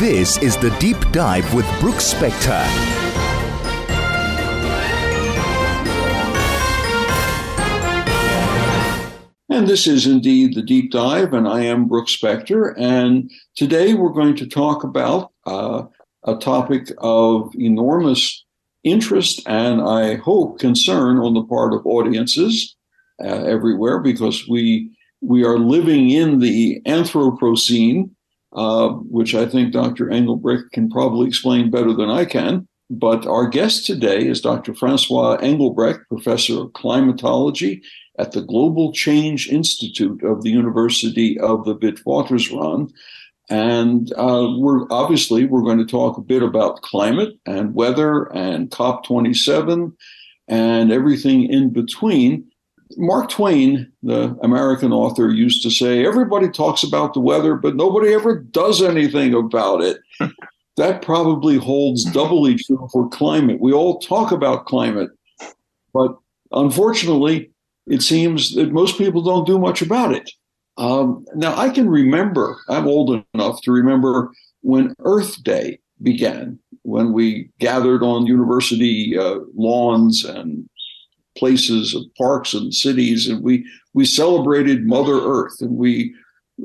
This is the Deep Dive with Brooks Spector. And this is indeed the deep dive, and I am Brooks Spector. And today we're going to talk about uh, a topic of enormous interest and I hope concern on the part of audiences uh, everywhere because we we are living in the Anthropocene, uh, which I think Dr. Engelbrecht can probably explain better than I can. But our guest today is Dr. Francois Engelbrecht, professor of climatology at the Global Change Institute of the University of the Witwatersrand. And uh, we're obviously we're going to talk a bit about climate and weather and COP27 and everything in between. Mark Twain, the American author, used to say, "Everybody talks about the weather, but nobody ever does anything about it." that probably holds doubly true for climate. We all talk about climate, but unfortunately, it seems that most people don't do much about it. Um, now, I can remember, I'm old enough to remember when Earth Day began, when we gathered on university uh, lawns and places of parks and cities, and we, we celebrated Mother Earth and we,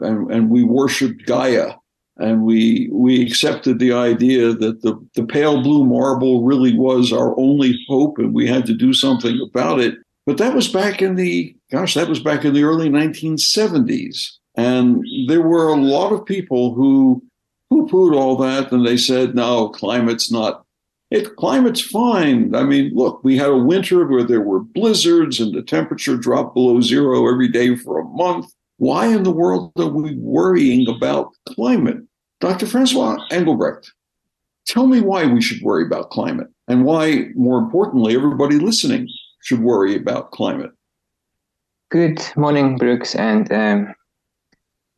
and, and we worshiped Gaia. And we we accepted the idea that the, the pale blue marble really was our only hope, and we had to do something about it. But that was back in the, gosh, that was back in the early 1970s. And there were a lot of people who poo pooed all that and they said, no, climate's not, it, climate's fine. I mean, look, we had a winter where there were blizzards and the temperature dropped below zero every day for a month. Why in the world are we worrying about climate? Dr. Francois Engelbrecht, tell me why we should worry about climate and why, more importantly, everybody listening should worry about climate. Good morning, Brooks. And um,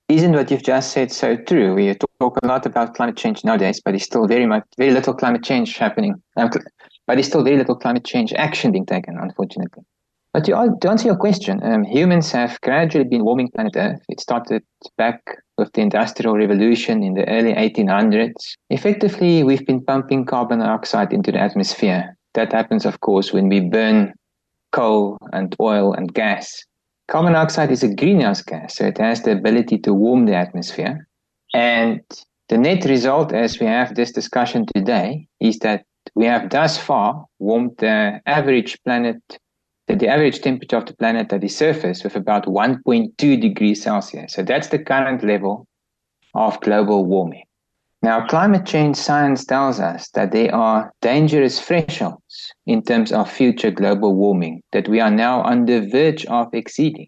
isn't what you've just said so true? We talk a lot about climate change nowadays, but there's still very much, very little climate change happening. Um, but there's still very little climate change action being taken, unfortunately. But to, to answer your question, um, humans have gradually been warming planet Earth. It started back with the Industrial Revolution in the early 1800s. Effectively, we've been pumping carbon dioxide into the atmosphere. That happens, of course, when we burn coal and oil and gas. Carbon dioxide is a greenhouse gas, so it has the ability to warm the atmosphere. And the net result, as we have this discussion today, is that we have thus far warmed the average planet, the average temperature of the planet at the surface with about 1.2 degrees Celsius. So that's the current level of global warming. Now, climate change science tells us that there are dangerous thresholds in terms of future global warming that we are now on the verge of exceeding.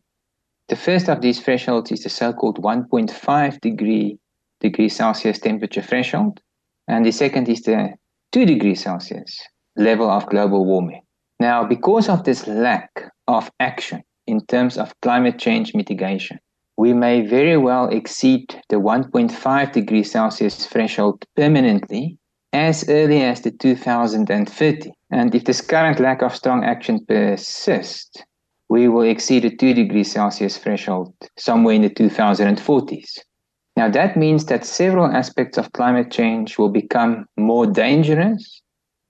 The first of these thresholds is the so-called 1.5 degree degree Celsius temperature threshold, and the second is the 2 degrees Celsius level of global warming. Now, because of this lack of action in terms of climate change mitigation, we may very well exceed the 1.5 degrees Celsius threshold permanently as early as the 2030. And if this current lack of strong action persists, we will exceed the 2 degrees Celsius threshold somewhere in the 2040s. Now, that means that several aspects of climate change will become more dangerous,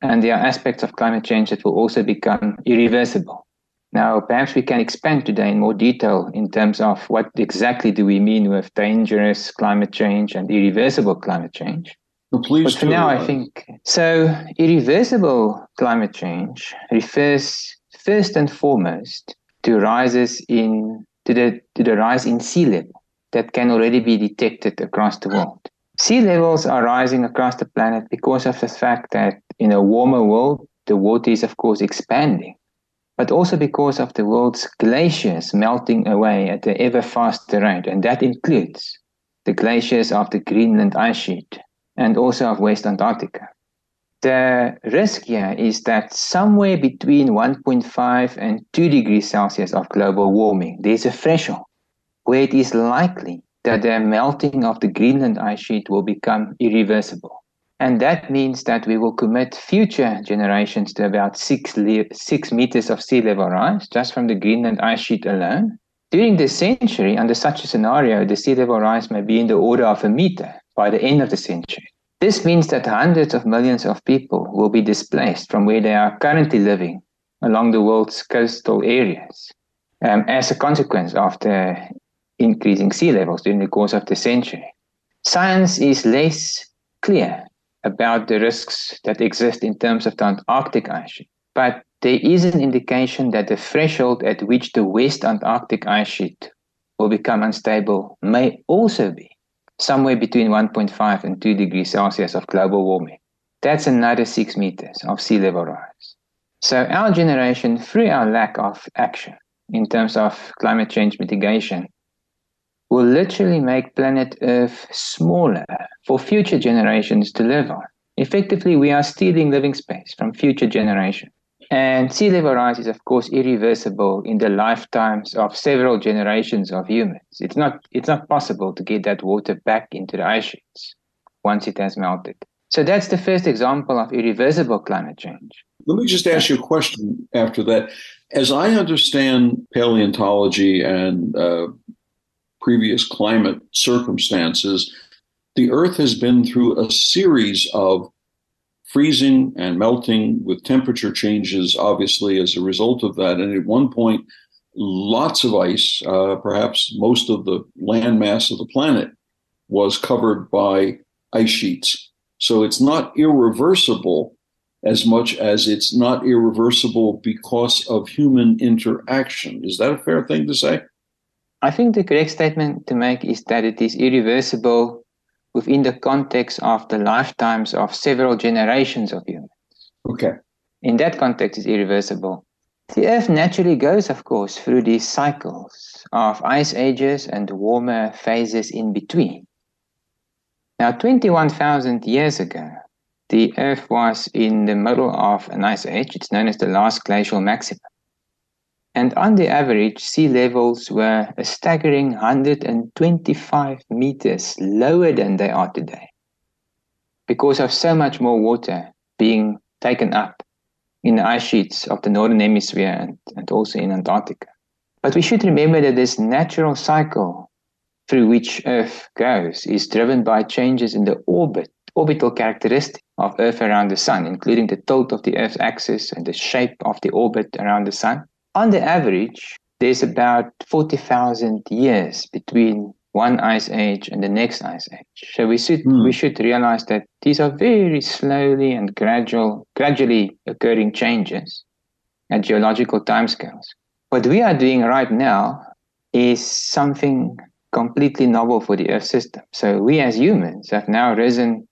and there are aspects of climate change that will also become irreversible. Now, perhaps we can expand today in more detail in terms of what exactly do we mean with dangerous climate change and irreversible climate change. Well, please but for now, I uh, think so. Irreversible climate change refers first and foremost to rises in to the to the rise in sea level that can already be detected across the world. Sea levels are rising across the planet because of the fact that in a warmer world, the water is of course expanding but also because of the world's glaciers melting away at an ever faster rate. And that includes the glaciers of the Greenland ice sheet and also of West Antarctica. The risk here is that somewhere between 1.5 and 2 degrees Celsius of global warming, there's a threshold where it is likely that the melting of the Greenland ice sheet will become irreversible. And that means that we will commit future generations to about six, le- six meters of sea level rise just from the Greenland ice sheet alone. During this century, under such a scenario, the sea level rise may be in the order of a meter by the end of the century. This means that hundreds of millions of people will be displaced from where they are currently living along the world's coastal areas um, as a consequence of the increasing sea levels during the course of the century. Science is less clear about the risks that exist in terms of the Antarctic ice sheet, but there is an indication that the threshold at which the West Antarctic ice sheet will become unstable may also be somewhere between 1.5 and 2 degrees Celsius of global warming. That's another six meters of sea level rise. So, our generation, through our lack of action in terms of climate change mitigation, will literally make planet Earth smaller for future generations to live on. Effectively, we are stealing living space from future generations. And sea level rise is, of course, irreversible in the lifetimes of several generations of humans. It's not, it's not possible to get that water back into the ice sheets once it has melted. So that's the first example of irreversible climate change. Let me just ask you a question after that. As I understand paleontology and uh, previous climate circumstances, the Earth has been through a series of freezing and melting with temperature changes, obviously, as a result of that. And at one point, lots of ice, uh, perhaps most of the land mass of the planet, was covered by ice sheets. So it's not irreversible as much as it's not irreversible because of human interaction. Is that a fair thing to say? I think the correct statement to make is that it is irreversible within the context of the lifetimes of several generations of humans. Okay. In that context, it's irreversible. The Earth naturally goes, of course, through these cycles of ice ages and warmer phases in between. Now, 21,000 years ago, the Earth was in the middle of an ice age. It's known as the last glacial maximum. And on the average, sea levels were a staggering 125 meters lower than they are today because of so much more water being taken up in the ice sheets of the northern hemisphere and, and also in Antarctica. But we should remember that this natural cycle through which Earth goes is driven by changes in the orbit, orbital characteristics of Earth around the Sun, including the tilt of the Earth's axis and the shape of the orbit around the Sun on the average, there's about 40,000 years between one ice age and the next ice age. So we should mm. we should realize that these are very slowly and gradual, gradually occurring changes at geological timescales. What we are doing right now is something completely novel for the Earth system. So we as humans have now risen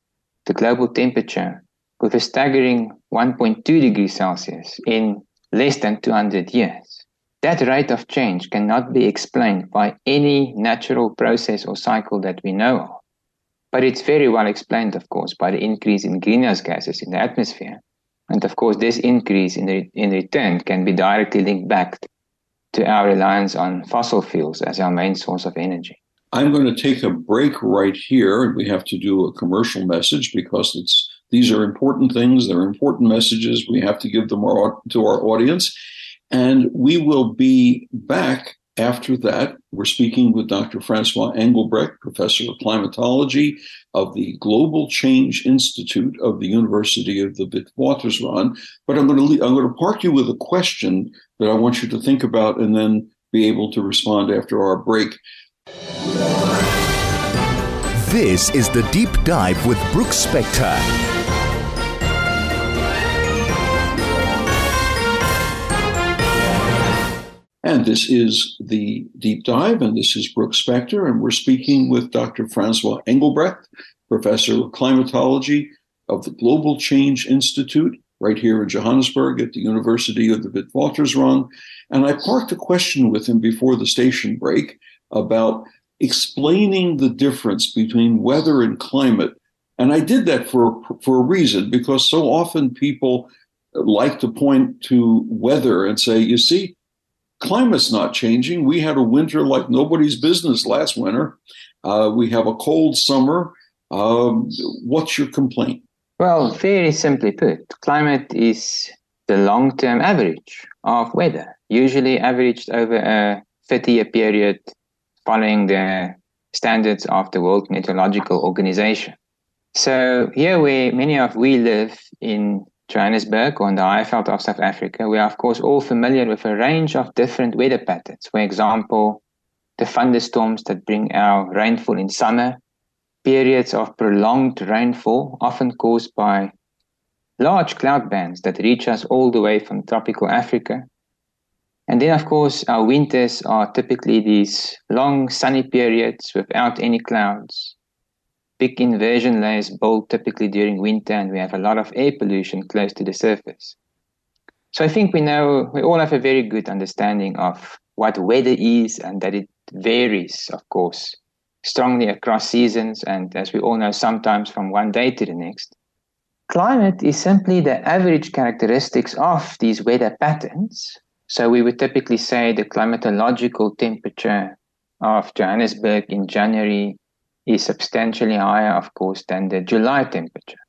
the global temperature with a staggering 1.2 degrees Celsius in less than 200 years. That rate of change cannot be explained by any natural process or cycle that we know of. But it's very well explained, of course, by the increase in greenhouse gases in the atmosphere. And of course, this increase in, in return can be directly linked back to our reliance on fossil fuels as our main source of energy. I'm going to take a break right here, we have to do a commercial message because it's these are important things. They're important messages. We have to give them our, to our audience. And we will be back after that. We're speaking with Dr. Francois Engelbrecht, professor of climatology of the Global Change Institute of the University of the Witwatersrand. But I'm going to I'm going to park you with a question that I want you to think about and then be able to respond after our break. This is the Deep Dive with Brooks Spector. And this is the deep dive, and this is Brooks Spector, and we're speaking with Dr. Francois Engelbrecht, professor of climatology of the Global Change Institute, right here in Johannesburg at the University of the Witwatersrand. And I parked a question with him before the station break about explaining the difference between weather and climate. And I did that for, for a reason, because so often people like to point to weather and say, you see, climate's not changing. We had a winter like nobody's business last winter. Uh, we have a cold summer. Um, what's your complaint? Well, very simply put, climate is the long term average of weather, usually averaged over a 30 year period following the standards of the World Meteorological Organization. So here where many of we live in Johannesburg or in the Highveld of South Africa, we are of course all familiar with a range of different weather patterns. For example, the thunderstorms that bring our rainfall in summer, periods of prolonged rainfall, often caused by large cloud bands that reach us all the way from tropical Africa. And then, of course, our winters are typically these long sunny periods without any clouds. Big inversion layers build typically during winter, and we have a lot of air pollution close to the surface. So I think we know, we all have a very good understanding of what weather is and that it varies, of course, strongly across seasons, and as we all know, sometimes from one day to the next. Climate is simply the average characteristics of these weather patterns. So we would typically say the climatological temperature of Johannesburg in January is substantially higher, of course, than the July temperature.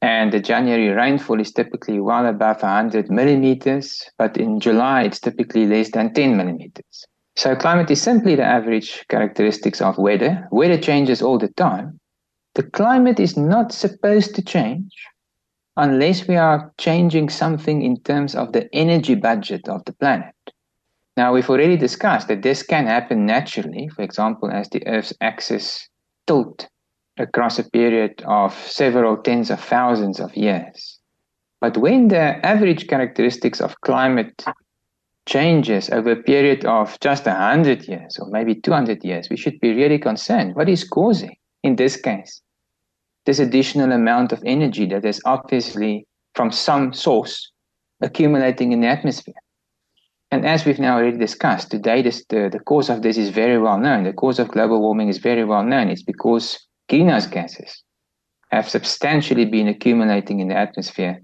And the January rainfall is typically well above 100 millimeters, but in July it's typically less than 10 millimeters. So climate is simply the average characteristics of weather. Weather changes all the time. The climate is not supposed to change unless we are changing something in terms of the energy budget of the planet. Now, we've already discussed that this can happen naturally, for example, as the Earth's axis tilt across a period of several tens of thousands of years. But when the average characteristics of climate changes over a period of just 100 years or maybe 200 years, we should be really concerned. What is causing, in this case, this additional amount of energy that is obviously from some source accumulating in the atmosphere? And as we've now already discussed, today this, the, the cause of this is very well known. The cause of global warming is very well known. It's because greenhouse gases have substantially been accumulating in the atmosphere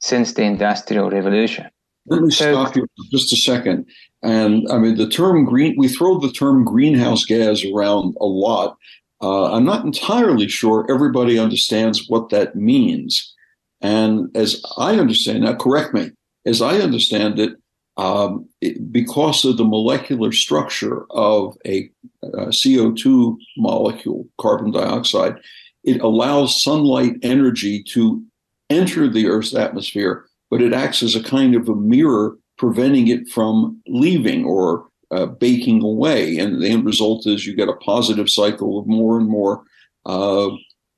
since the Industrial Revolution. Let me so, stop you for just a second. And I mean, the term green, we throw the term greenhouse gas around a lot. Uh, I'm not entirely sure everybody understands what that means. And as I understand, now correct me, as I understand it, um, it because of the molecular structure of a, a CO2 molecule, carbon dioxide, it allows sunlight energy to enter the Earth's atmosphere but it acts as a kind of a mirror, preventing it from leaving or uh, baking away. And the end result is you get a positive cycle of more and more uh,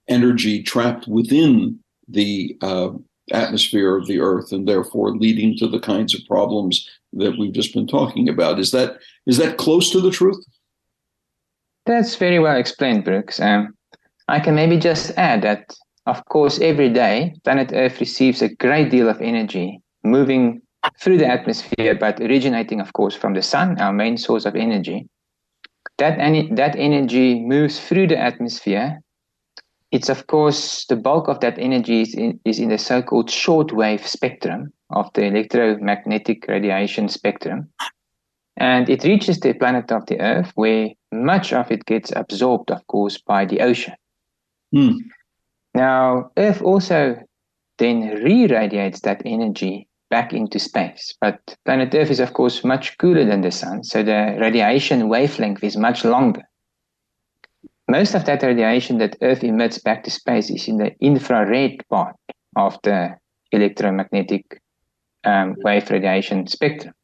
energy trapped within the uh, atmosphere of the Earth, and therefore leading to the kinds of problems that we've just been talking about. Is that is that close to the truth? That's very well explained, Brooks. Um, I can maybe just add that of course, every day, planet Earth receives a great deal of energy moving through the atmosphere, but originating, of course, from the sun, our main source of energy. That, that energy moves through the atmosphere. It's, of course, the bulk of that energy is in, is in the so called shortwave spectrum of the electromagnetic radiation spectrum. And it reaches the planet of the Earth, where much of it gets absorbed, of course, by the ocean. Mm. Now, Earth also then re-radiates that energy back into space. But planet Earth is, of course, much cooler than the sun, so the radiation wavelength is much longer. Most of that radiation that Earth emits back to space is in the infrared part of the electromagnetic um, wave radiation spectrum.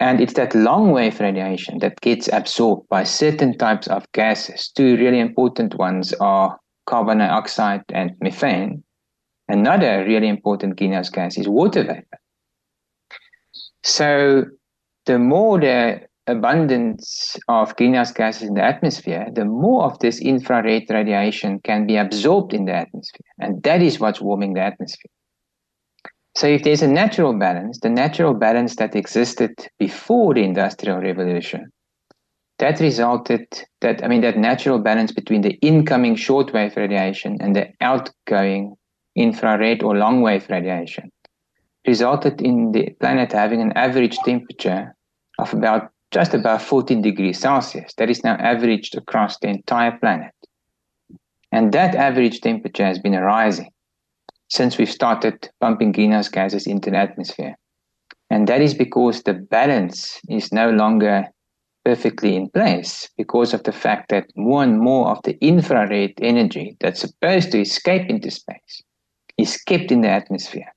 And it's that long wave radiation that gets absorbed by certain types of gases. Two really important ones are carbon dioxide and methane. Another really important greenhouse gas is water vapor. So the more the abundance of greenhouse gases in the atmosphere, the more of this infrared radiation can be absorbed in the atmosphere. And that is what's warming the atmosphere. So if there's a natural balance, the natural balance that existed before the Industrial Revolution that resulted that I mean that natural balance between the incoming shortwave radiation and the outgoing infrared or long wave radiation resulted in the planet having an average temperature of about just about 14 degrees Celsius. That is now averaged across the entire planet. And that average temperature has been rising since we've started pumping greenhouse gases into the atmosphere. And that is because the balance is no longer perfectly in place because of the fact that more and more of the infrared energy that's supposed to escape into space is kept in the atmosphere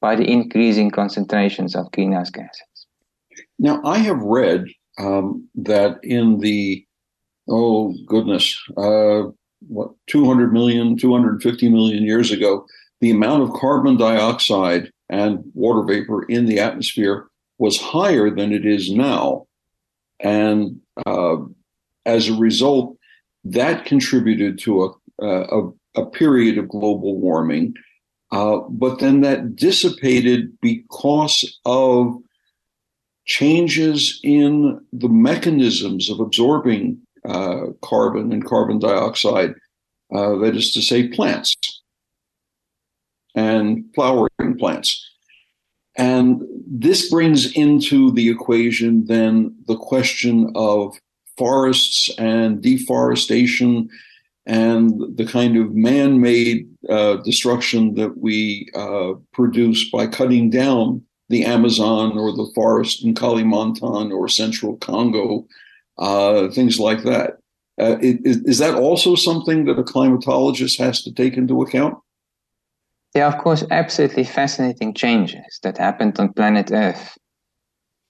by the increasing concentrations of greenhouse gases. Now, I have read um, that in the, oh goodness, uh, what, 200 million, 250 million years ago, the amount of carbon dioxide and water vapor in the atmosphere was higher than it is now. And uh, as a result, that contributed to a, a, a period of global warming. Uh, but then that dissipated because of changes in the mechanisms of absorbing uh, carbon and carbon dioxide, uh, that is to say, plants and flowering plants. And this brings into the equation then the question of forests and deforestation and the kind of man made uh, destruction that we uh, produce by cutting down the Amazon or the forest in Kalimantan or central Congo, uh, things like that. Uh, that also something that a climatologist has to take into account? There are, of course, absolutely fascinating changes that happened on planet Earth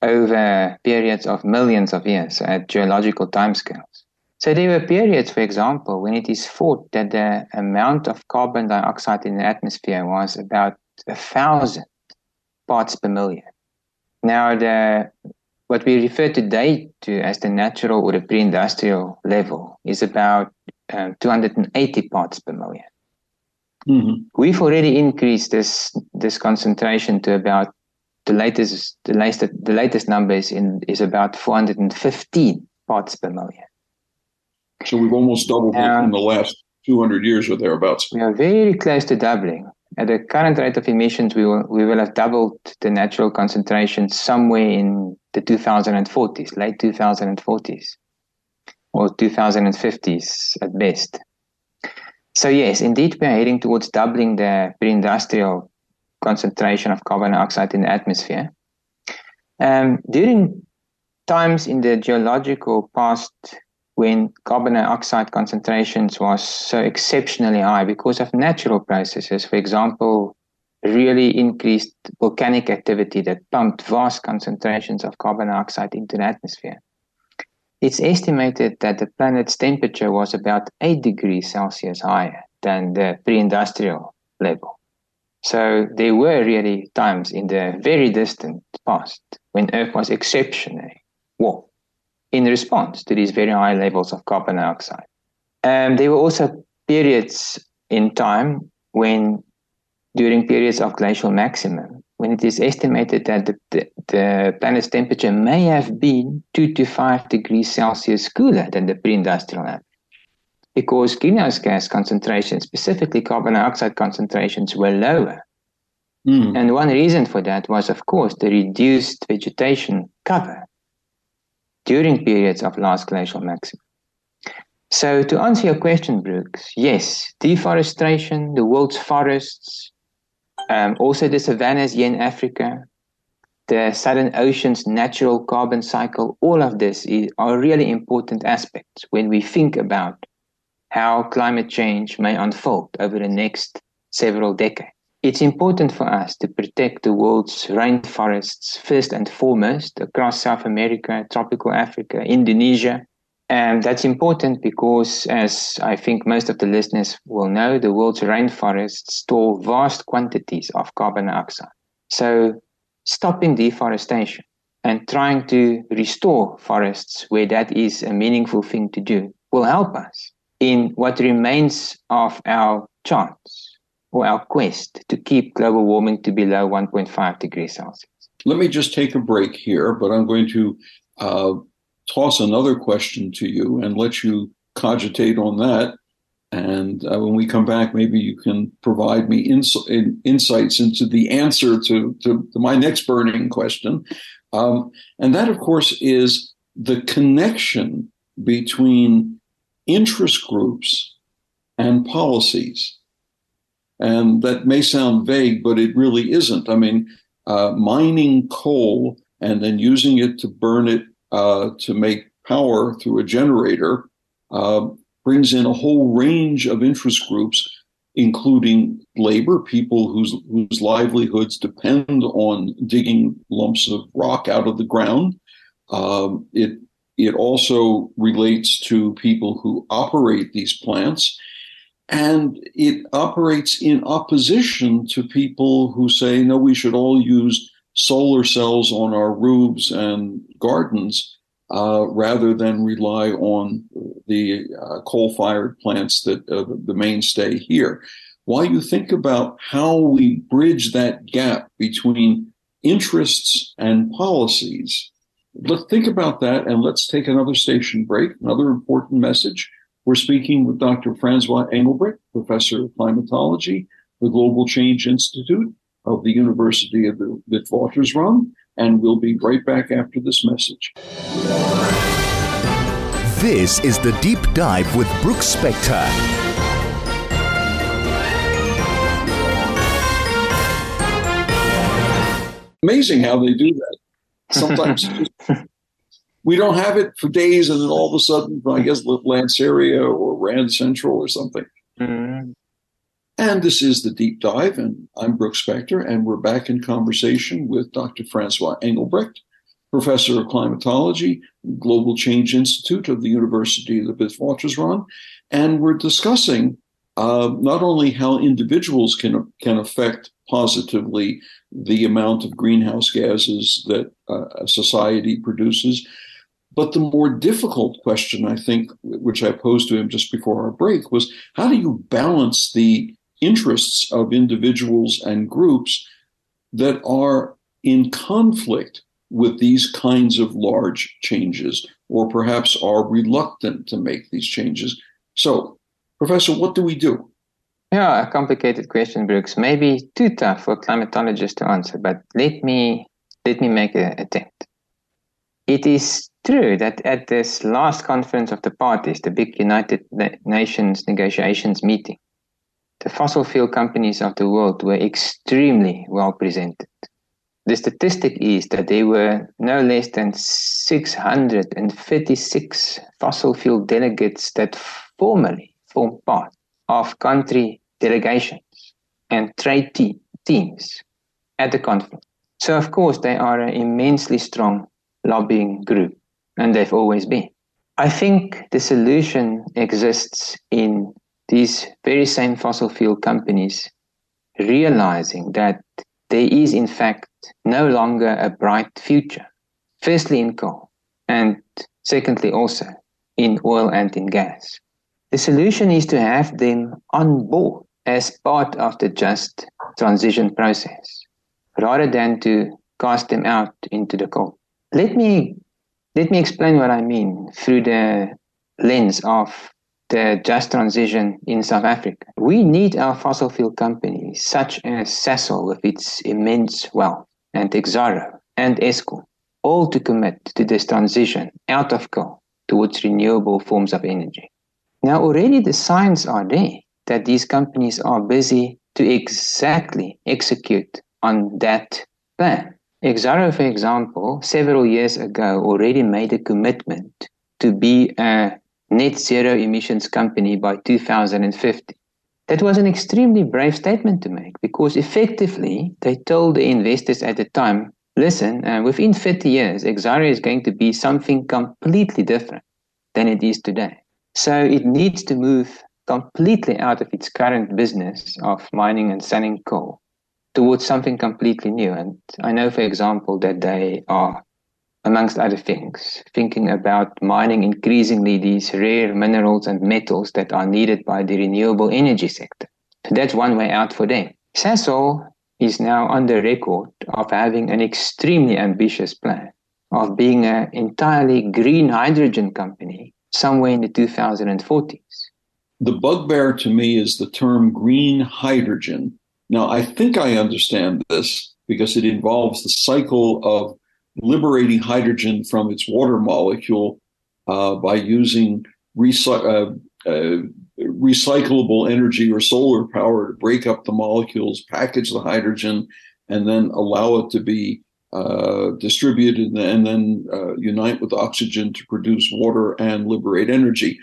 over periods of millions of years at geological timescales. So there were periods, for example, when it is thought that the amount of carbon dioxide in the atmosphere was about a thousand parts per million. Now, the what we refer today to as the natural or the pre-industrial level is about um, 280 parts per million. Mm-hmm. We've already increased this this concentration to about the latest the latest the latest number is in is about 415 parts per million. So we've almost doubled um, in the last 200 years or thereabouts. We are very close to doubling. At the current rate of emissions, we will we will have doubled the natural concentration somewhere in the 2040s, late 2040s, or 2050s at best. So yes, indeed, we are heading towards doubling the pre-industrial concentration of carbon dioxide in the atmosphere. Um, during times in the geological past when carbon dioxide concentrations was so exceptionally high because of natural processes, for example, really increased volcanic activity that pumped vast concentrations of carbon dioxide into the atmosphere. It's estimated that the planet's temperature was about 8 degrees Celsius higher than the pre industrial level. So there were really times in the very distant past when Earth was exceptionally warm in response to these very high levels of carbon dioxide. And there were also periods in time when, during periods of glacial maximum, when it is estimated that the, the, the, planet's temperature may have been 2 to 5 degrees Celsius cooler than the pre industrial average. Because greenhouse gas concentrations, specifically carbon dioxide concentrations, were lower. Mm. And one reason for that was, of course, the reduced vegetation cover during periods of last glacial maximum. So, to answer your question, Brooks, yes, deforestation, the world's forests, um, also, the savannas in Africa, the Southern Ocean's natural carbon cycle, all of this is, are really important aspects when we think about how climate change may unfold over the next several decades. It's important for us to protect the world's rainforests first and foremost across South America, tropical Africa, Indonesia, and that's important because, as I think most of the listeners will know, the world's rainforests store vast quantities of carbon dioxide. So, stopping deforestation and trying to restore forests where that is a meaningful thing to do will help us in what remains of our chance or our quest to keep global warming to below 1.5 degrees Celsius. Let me just take a break here, but I'm going to uh, toss another question to you and let you cogitate on that. And uh, when we come back, maybe you can provide me ins- insights into the answer to, to, to my next burning question. Um, and that, of course, is the connection between interest groups and policies. And that may sound vague, but it really isn't. I mean, uh, mining coal and then using it to burn it uh, to make power through a generator uh, brings in a whole range of interest groups, including labor, people whose whose livelihoods depend on digging lumps of rock out of the ground. Um, it it also relates to people who operate these plants. And it operates in opposition to people who say, no, we should all use solar cells on our roofs and gardens uh, rather than rely on the uh, coal fired plants that uh, the mainstay here. While you think about how we bridge that gap between interests and policies, let's think about that and let's take another station break, another important message. We're speaking with Dr. Francois Engelbrecht, professor of climatology, the Global Change Institute of the University of the Witwatersrand, and we'll be right back after this message. This is the Deep Dive with Brooks Spector. Amazing how they do that. Sometimes we don't have it for days, and then all of a sudden, I guess Lanseria or Rand Central or something. Mm-hmm. And this is the deep dive, and I'm Brooks Spector, and we're back in conversation with Dr. Francois Engelbrecht, professor of climatology, Global Change Institute of the University of the Witwatersrand, and we're discussing uh, not only how individuals can can affect positively the amount of greenhouse gases that uh, a society produces. But the more difficult question, I think, which I posed to him just before our break, was how do you balance the interests of individuals and groups that are in conflict with these kinds of large changes, or perhaps are reluctant to make these changes? So, Professor, what do we do? Yeah, a complicated question, Brooks. Maybe too tough for climatologists to answer, but let me let me make an attempt. It is true that at this last conference of the parties, the big United Nations negotiations meeting, the fossil fuel companies of the world were extremely well presented. The statistic is that there were no less than 636 fossil fuel delegates that formally form part of country delegations and trade te- teams at the conference. So, of course, they are an immensely strong lobbying group, and they've always been. I think the solution exists in these very same fossil fuel companies realizing that there is, in fact, no longer a bright future, firstly in coal, and secondly also in oil and in gas. The solution is to have them on board as part of the just transition process rather than to cast them out into the cold. Let me let me explain what I mean through the lens of the just transition in South Africa. We need our fossil fuel companies, such as Sasol with its immense wealth, and Exxaro and Eskom, all to commit to this transition out of coal towards renewable forms of energy. Now, already the signs are there that these companies are busy to exactly execute on that plan. Exxaro, for example, several years ago already made a commitment to be a net zero emissions company by 2050. That was an extremely brave statement to make because effectively they told the investors at the time listen, uh, within 50 years, Exxaro is going to be something completely different than it is today. So it needs to move completely out of its current business of mining and selling coal towards something completely new. And I know, for example, that they are, amongst other things, thinking about mining increasingly these rare minerals and metals that are needed by the renewable energy sector. So that's one way out for them. Sasol is now on the record of having an extremely ambitious plan of being an entirely green hydrogen company somewhere in the 2040s the bugbear to me is the term green hydrogen. Now, I think I understand this because it involves the cycle of liberating hydrogen from its water molecule uh, by using recy- uh, uh, recyclable energy or solar power to break up the molecules, package the hydrogen, and then allow it to be uh, distribute and, then uh, unite with oxygen to produce water and liberate energy.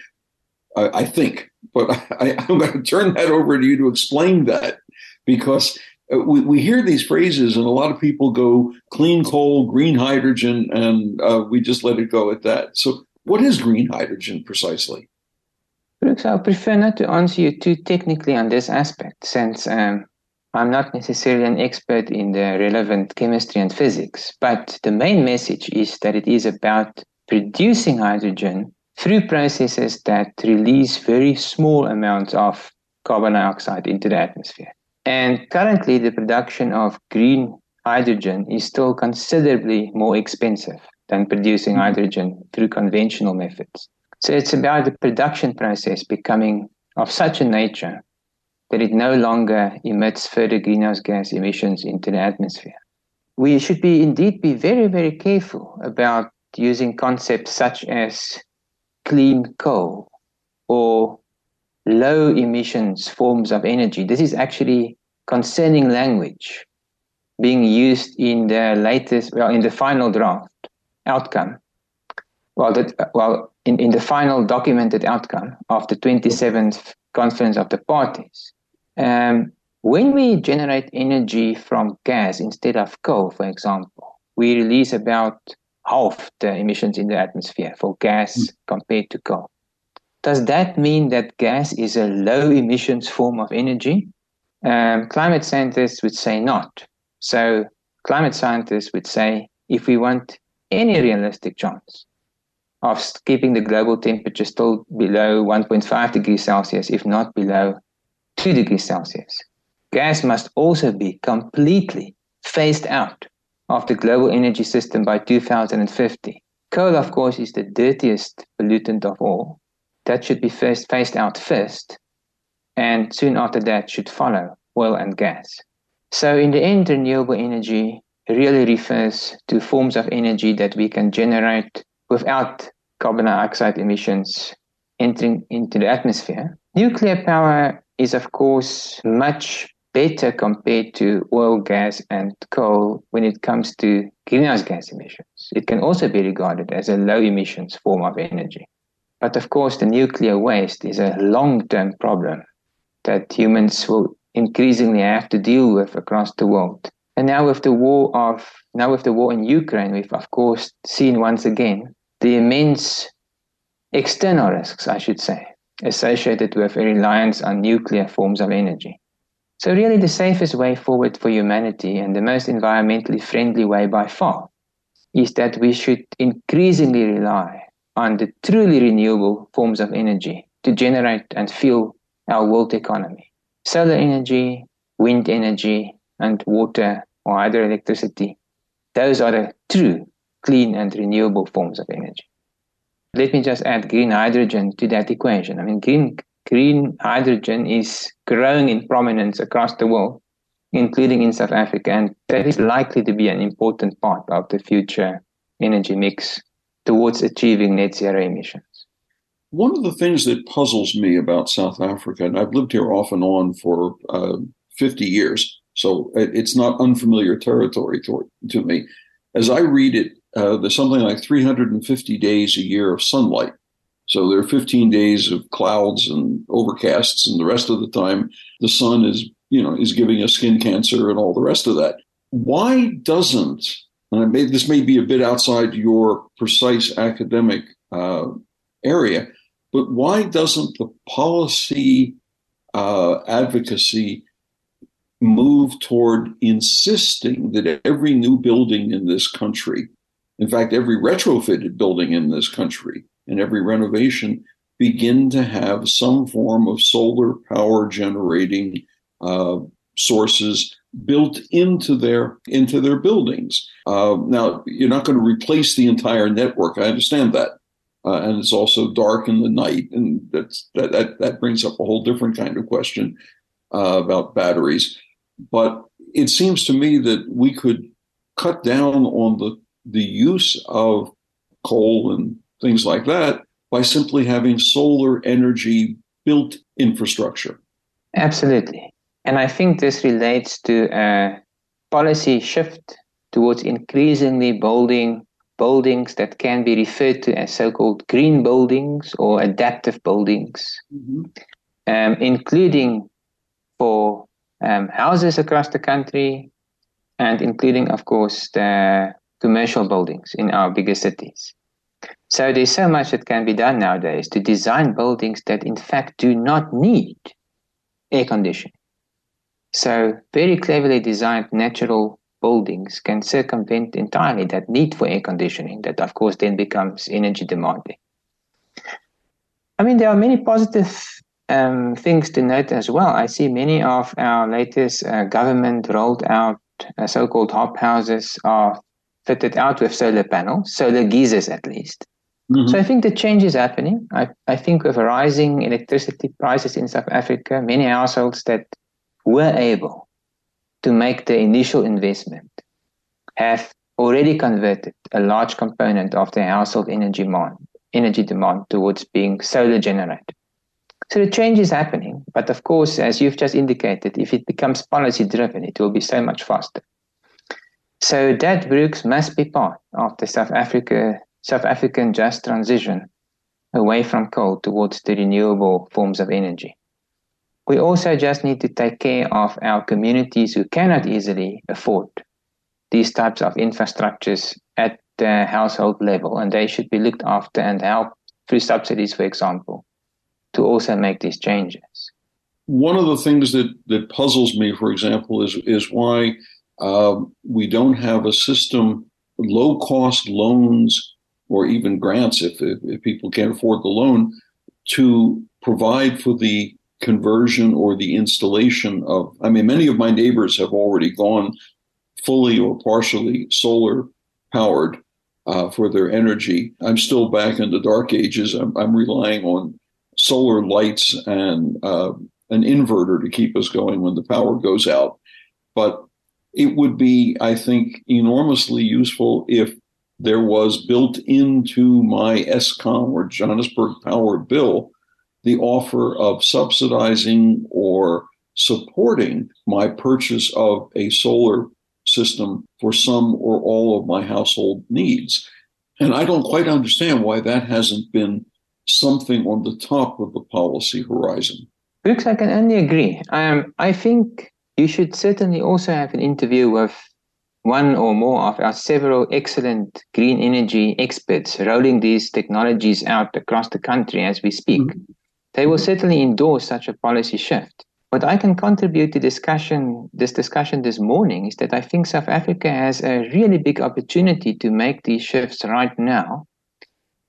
I, I think, but I, am going to turn that over to you to explain that because uh, we, we hear these phrases and a lot of people go clean coal, green hydrogen, and uh, we just let it go at that. So, what is green hydrogen precisely? Brooks, I prefer not to answer you too technically on this aspect, since um, I'm not necessarily an expert in the relevant chemistry and physics. But the main message is that it is about producing hydrogen through processes that release very small amounts of carbon dioxide into the atmosphere. And currently, the production of green hydrogen is still considerably more expensive than producing mm-hmm. hydrogen through conventional methods. So it's about the production process becoming of such a nature that it no longer emits further greenhouse gas emissions into the atmosphere. We should be indeed be very, very careful about using concepts such as clean coal or low emissions forms of energy. This is actually concerning language being used in the latest, well, in the final draft outcome. Well, that, well, in, in the final documented outcome of the 27th conference of the parties. Um, when we generate energy from gas instead of coal, for example, we release about half the emissions in the atmosphere for gas mm. compared to coal. Does that mean that gas is a low emissions form of energy? Um, climate scientists would say not. So, climate scientists would say if we want any realistic chance of keeping the global temperature still below 1.5 degrees Celsius, if not below 2 degrees Celsius, gas must also be completely phased out of the global energy system by 2050. Coal, of course, is the dirtiest pollutant of all. That should be first phased out first, and soon after that should follow oil and gas. So, in the end, renewable energy really refers to forms of energy that we can generate without carbon dioxide emissions entering into the atmosphere. Nuclear power is, of course, much better compared to oil, gas, and coal when it comes to greenhouse gas emissions. It can also be regarded as a low emissions form of energy. But of course, the nuclear waste is a long term problem that humans will increasingly have to deal with across the world. And now with the war of now with the war in Ukraine, we've of course seen once again the immense external risks, I should say, associated with a reliance on nuclear forms of energy. So, really, the safest way forward for humanity and the most environmentally friendly way by far is that we should increasingly rely on the truly renewable forms of energy to generate and fuel our world economy. Solar energy, wind energy, and water or hydroelectricity. Those are the true clean and renewable forms of energy. Let me just add green hydrogen to that equation. I mean, green green hydrogen is growing in prominence across the world, including in South Africa, and that is likely to be an important part of the future energy mix towards achieving net zero emissions. One of the things that puzzles me about South Africa, and I've lived here off and on for uh, 50 years, so it's not unfamiliar territory to, to me. As I read it, uh, there's something like 350 days a year of sunlight so there are 15 days of clouds and overcasts, and the rest of the time the sun is, you know, is giving us skin cancer and all the rest of that. Why doesn't, and may, this may be a bit outside your precise academic uh, area, but why doesn't the policy uh, advocacy move toward insisting that every new building in this country, in fact, every retrofitted building in this country, and every renovation begin to have some form of solar power generating uh, sources built into their into their buildings. Uh, now, you're not going to replace the entire network. I understand that, uh, and it's also dark in the night, and that's that that, that brings up a whole different kind of question uh, about batteries. But it seems to me that we could cut down on the the use of coal and things like that by simply having solar energy built infrastructure. Absolutely. And I think this relates to a policy shift towards increasingly building buildings that can be referred to as so-called green buildings or adaptive buildings, mm-hmm. um, including for um, houses across the country, and including, of course, the commercial buildings in our bigger cities. So there's so much that can be done nowadays to design buildings that, in fact, do not need air conditioning. So very cleverly designed natural buildings can circumvent entirely that need for air conditioning that of course then becomes energy demanding. I mean, there are many positive um, things to note as well. I see many of our latest uh, government rolled out uh, so-called hop houses are fitted out with solar panels, solar geysers at least. Mm-hmm. So I think the change is happening. I, I think with rising electricity prices in South Africa, many households that were able to make the initial investment have already converted a large component of their household energy demand, energy demand towards being solar generated. So the change is happening, but of course, as you've just indicated, if it becomes policy driven, it will be so much faster. So that Brooks must be part of the South Africa South African just transition away from coal towards the renewable forms of energy. We also just need to take care of our communities who cannot easily afford these types of infrastructures at the household level, and they should be looked after and helped through subsidies, for example, to also make these changes. One of the things that, that puzzles me, for example, is, is why uh, we don't have a system, low cost loans or even grants if, if, if people can't afford the loan to provide for the conversion or the installation of, I mean, many of my neighbors have already gone fully or partially solar powered uh, for their energy. I'm still back in the dark ages. I'm, I'm relying on solar lights and uh, an inverter to keep us going when the power goes out. But it would be, I think, enormously useful if there was built into my Eskom or Johannesburg Power bill the offer of subsidizing or supporting my purchase of a solar system for some or all of my household needs. And I don't quite understand why that hasn't been something on the top of the policy horizon. Brooks, I can only agree. Um, I think you should certainly also have an interview with one or more of our several excellent green energy experts rolling these technologies out across the country as we speak. Mm-hmm. They will certainly endorse such a policy shift. What I can contribute to discussion, this discussion this morning is that I think South Africa has a really big opportunity to make these shifts right now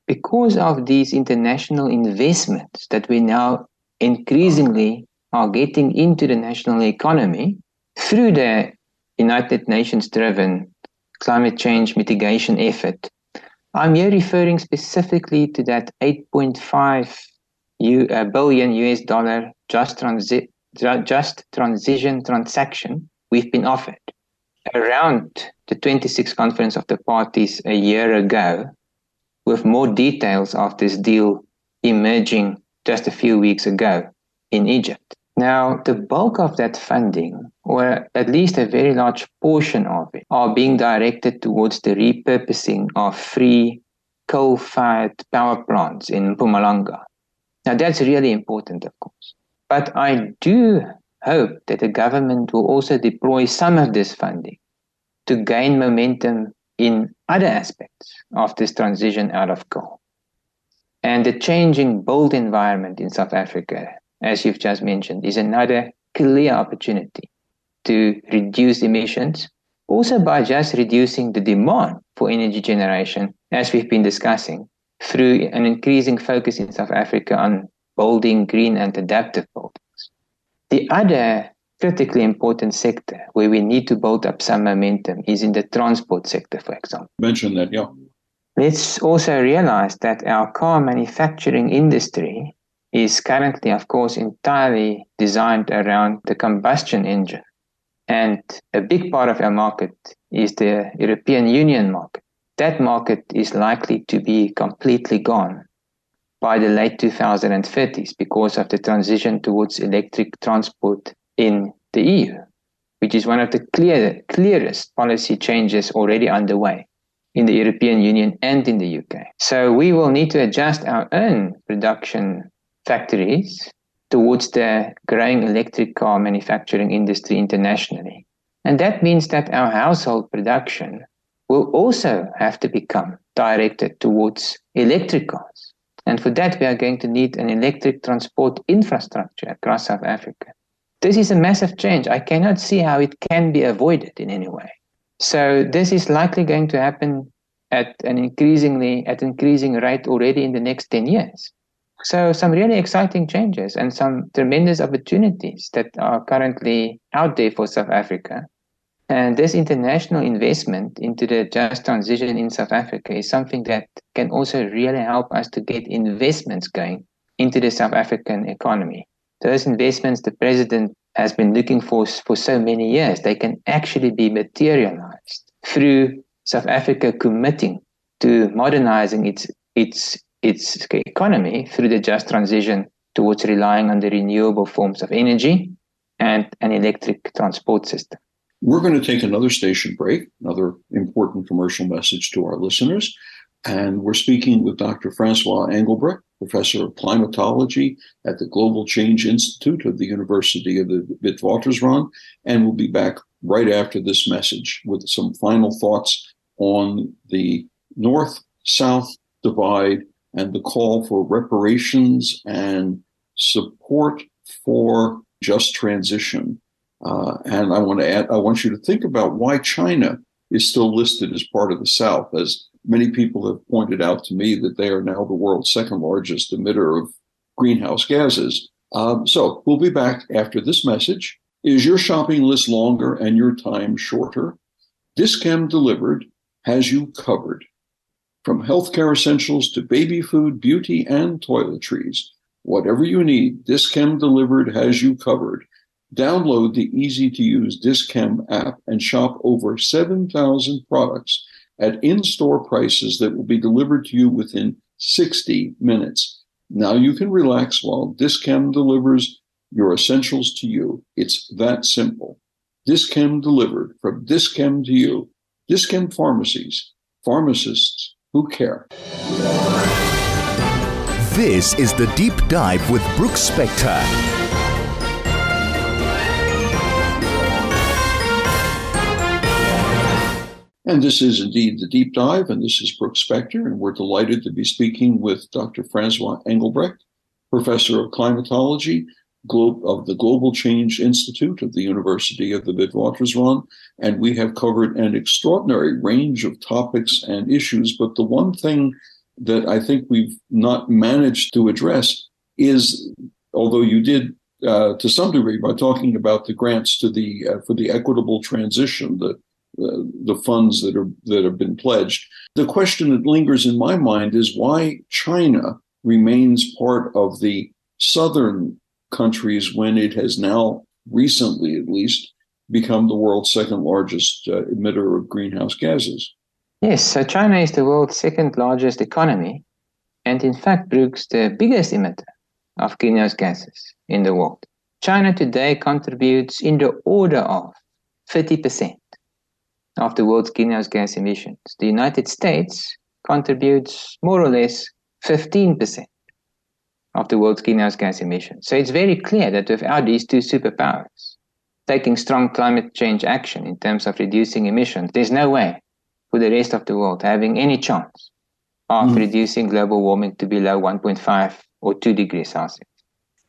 because of these international investments that we now increasingly are getting into the national economy through the United Nations driven climate change mitigation effort. I'm here referring specifically to that 8.5 U, a billion US dollar just, transi- just transition transaction we've been offered. Around the 26th conference of the parties a year ago, with more details of this deal emerging just a few weeks ago in Egypt. Now, the bulk of that funding, or at least a very large portion of it, are being directed towards the repurposing of free coal fired power plants in Mpumalanga. Now, that's really important, of course. But I do hope that the government will also deploy some of this funding to gain momentum in other aspects of this transition out of coal. And the changing built environment in South Africa, as you've just mentioned, is another clear opportunity to reduce emissions, also by just reducing the demand for energy generation, as we've been discussing, through an increasing focus in South Africa on building green and adaptive buildings. The other critically important sector where we need to build up some momentum is in the transport sector, for example. Mention that, yeah. Let's also realize that our car manufacturing industry is currently, of course, entirely designed around the combustion engine. And a big part of our market is the European Union market that market is likely to be completely gone by the late 2030s because of the transition towards electric transport in the EU. which is one of the clear, clearest policy changes already underway in the European Union and in the UK. So we will need to adjust our own production factories towards the growing electric car manufacturing industry internationally. And that means that our household production will also have to become directed towards electric cars. And for that, we are going to need an electric transport infrastructure across South Africa. This is a massive change. I cannot see how it can be avoided in any way. So this is likely going to happen at an increasingly at increasing rate already in the next 10 years. So some really exciting changes and some tremendous opportunities that are currently out there for South Africa. And this international investment into the just transition in South Africa is something that can also really help us to get investments going into the South African economy. Those investments the president has been looking for for so many years, they can actually be materialized through South Africa committing to modernizing its its its economy through the just transition towards relying on the renewable forms of energy and an electric transport system. We're going to take another station break, another important commercial message to our listeners. And we're speaking with Dr. Francois Engelbrecht, professor of climatology at the Global Change Institute of the University of the Witwatersrand. And we'll be back right after this message with some final thoughts on the north south divide and the call for reparations and support for just transition. Uh, and I want to add, I want you to think about why China is still listed as part of the South, as many people have pointed out to me that they are now the world's second largest emitter of greenhouse gases. Um, so we'll be back after this message. Is your shopping list longer and your time shorter? Dis-Chem Delivered has you covered. From healthcare essentials to baby food, beauty, and toiletries, whatever you need, Dis-Chem Delivered has you covered. Download the easy to use Dis-Chem app and shop over 7,000 products at in store prices that will be delivered to you within 60 minutes. Now you can relax while Dis-Chem delivers your essentials to you. It's that simple. Dis-Chem delivered from Dis-Chem to you. Dis-Chem pharmacies, pharmacists who care. This is the Deep Dive with Brooks Spector. And this is indeed the deep dive, and this is Brooks Spector, and we're delighted to be speaking with Dr. Francois Engelbrecht, professor of climatology of the Global Change Institute of the University of the Witwatersrand, and we have covered an extraordinary range of topics and issues. But the one thing that I think we've not managed to address is, although you did uh, to some degree by talking about the grants to the uh, for the equitable transition, the the funds that are that have been pledged. The question that lingers in my mind is why China remains part of the southern countries when it has now recently, at least, become the world's second largest uh, emitter of greenhouse gases. Yes, so China is the world's second largest economy, and in fact, Brooks, the biggest emitter of greenhouse gases in the world. China today contributes in the order of 30% of the world's greenhouse gas emissions. The United States contributes more or less 15% of the world's greenhouse gas emissions. So it's very clear that without these two superpowers taking strong climate change action in terms of reducing emissions, there's no way for the rest of the world having any chance of mm. reducing global warming to below 1.5 or 2 degrees Celsius.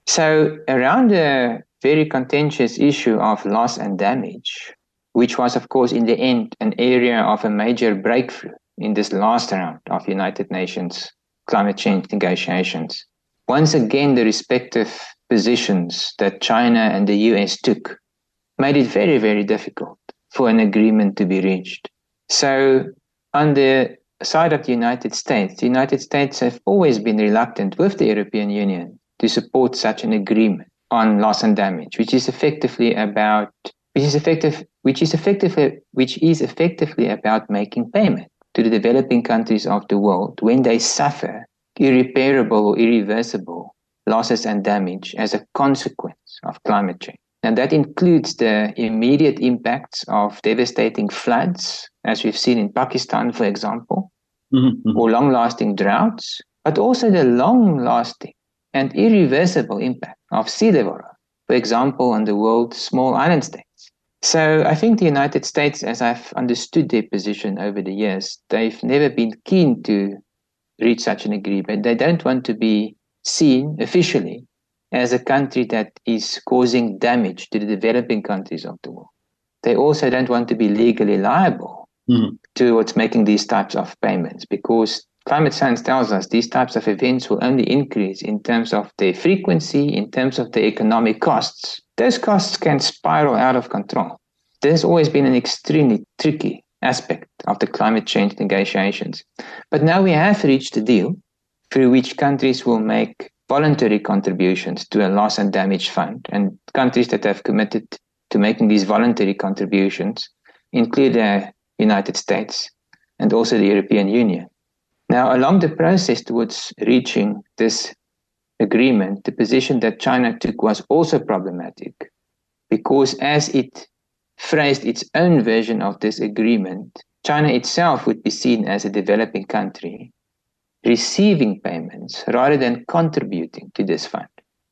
So around the very contentious issue of loss and damage, which was, of course, in the end, an area of a major breakthrough in this last round of United Nations climate change negotiations. Once again, the respective positions that China and the US took made it very, very difficult for an agreement to be reached. So, on the side of the United States, the United States have always been reluctant with the European Union to support such an agreement on loss and damage, which is effectively about which is effective which is effectively which is effectively about making payment to the developing countries of the world when they suffer irreparable or irreversible losses and damage as a consequence of climate change. And that includes the immediate impacts of devastating floods, as we've seen in Pakistan, for example, mm-hmm. or long lasting droughts, but also the long lasting and irreversible impact of sea level for example, on the world's small island states. So I think the United States, as I've understood their position over the years, they've never been keen to reach such an agreement. They don't want to be seen officially as a country that is causing damage to the developing countries of the world. They also don't want to be legally liable mm-hmm. towards making these types of payments because climate science tells us these types of events will only increase in terms of their frequency, in terms of the economic costs. Those costs can spiral out of control. Has always been an extremely tricky aspect of the climate change negotiations. But now we have reached a deal through which countries will make voluntary contributions to a loss and damage fund. And countries that have committed to making these voluntary contributions include the United States and also the European Union. Now, along the process towards reaching this agreement, the position that China took was also problematic because as it phrased its own version of this agreement, China itself would be seen as a developing country receiving payments rather than contributing to this fund.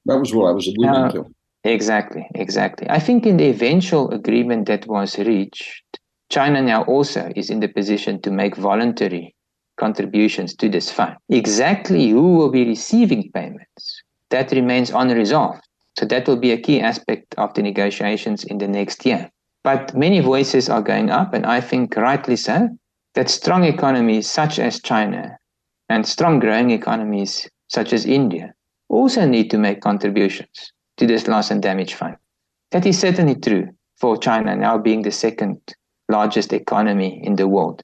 That was what I was alluding now, to. Exactly, exactly. I think in the eventual agreement that was reached, China now also is in the position to make voluntary contributions to this fund. Exactly who will be receiving payments, that remains unresolved. So that will be a key aspect of the negotiations in the next year. But many voices are going up, and I think rightly so, that strong economies such as China and strong growing economies such as India also need to make contributions to this loss and damage fund. That is certainly true for China now being the second largest economy in the world.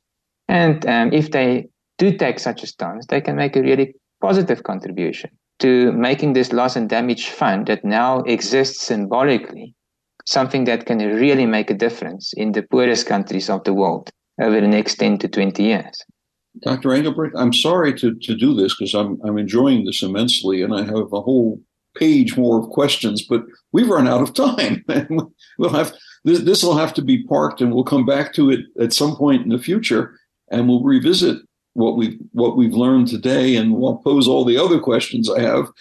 And um, if they do take such a stance, they can make a really positive contribution to making this loss and damage fund that now exists symbolically something that can really make a difference in the poorest countries of the world over the next 10 to 20 years. Dr. Engelbrecht, I'm sorry to, to do this because I'm, I'm enjoying this immensely and I have a whole page more of questions, but we've run out of time. we'll have this will have to be parked and we'll come back to it at some point in the future and we'll revisit what we've what we've learned today and we'll pose all the other questions I have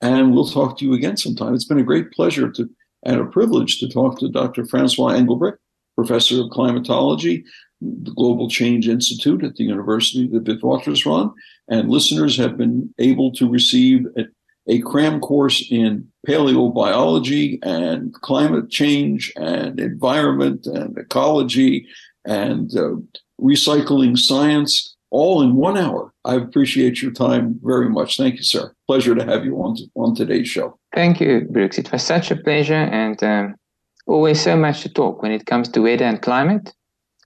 and we'll talk to you again sometime. It's been a great pleasure to and a privilege to talk to Dr. Francois Engelbrecht, professor of climatology, the Global Change Institute at the University of Witwatersrand. And listeners have been able to receive a, a cram course in paleobiology and climate change and environment and ecology and uh, recycling science all in one hour. I appreciate your time very much. Thank you, sir. Pleasure to have you on, on today's show. Thank you, Brooks. It was such a pleasure and um, always so much to talk when it comes to weather and climate.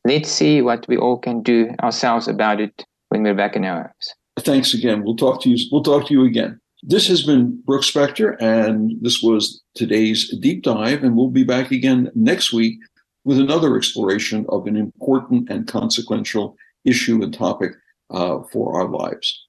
Let's see what we all can do ourselves about it when we're back in our homes. Thanks again. We'll talk to you. We'll talk to you again. This has been Brooks Spector, and this was today's deep dive. And we'll be back again next week with another exploration of an important and consequential issue and topic uh, for our lives.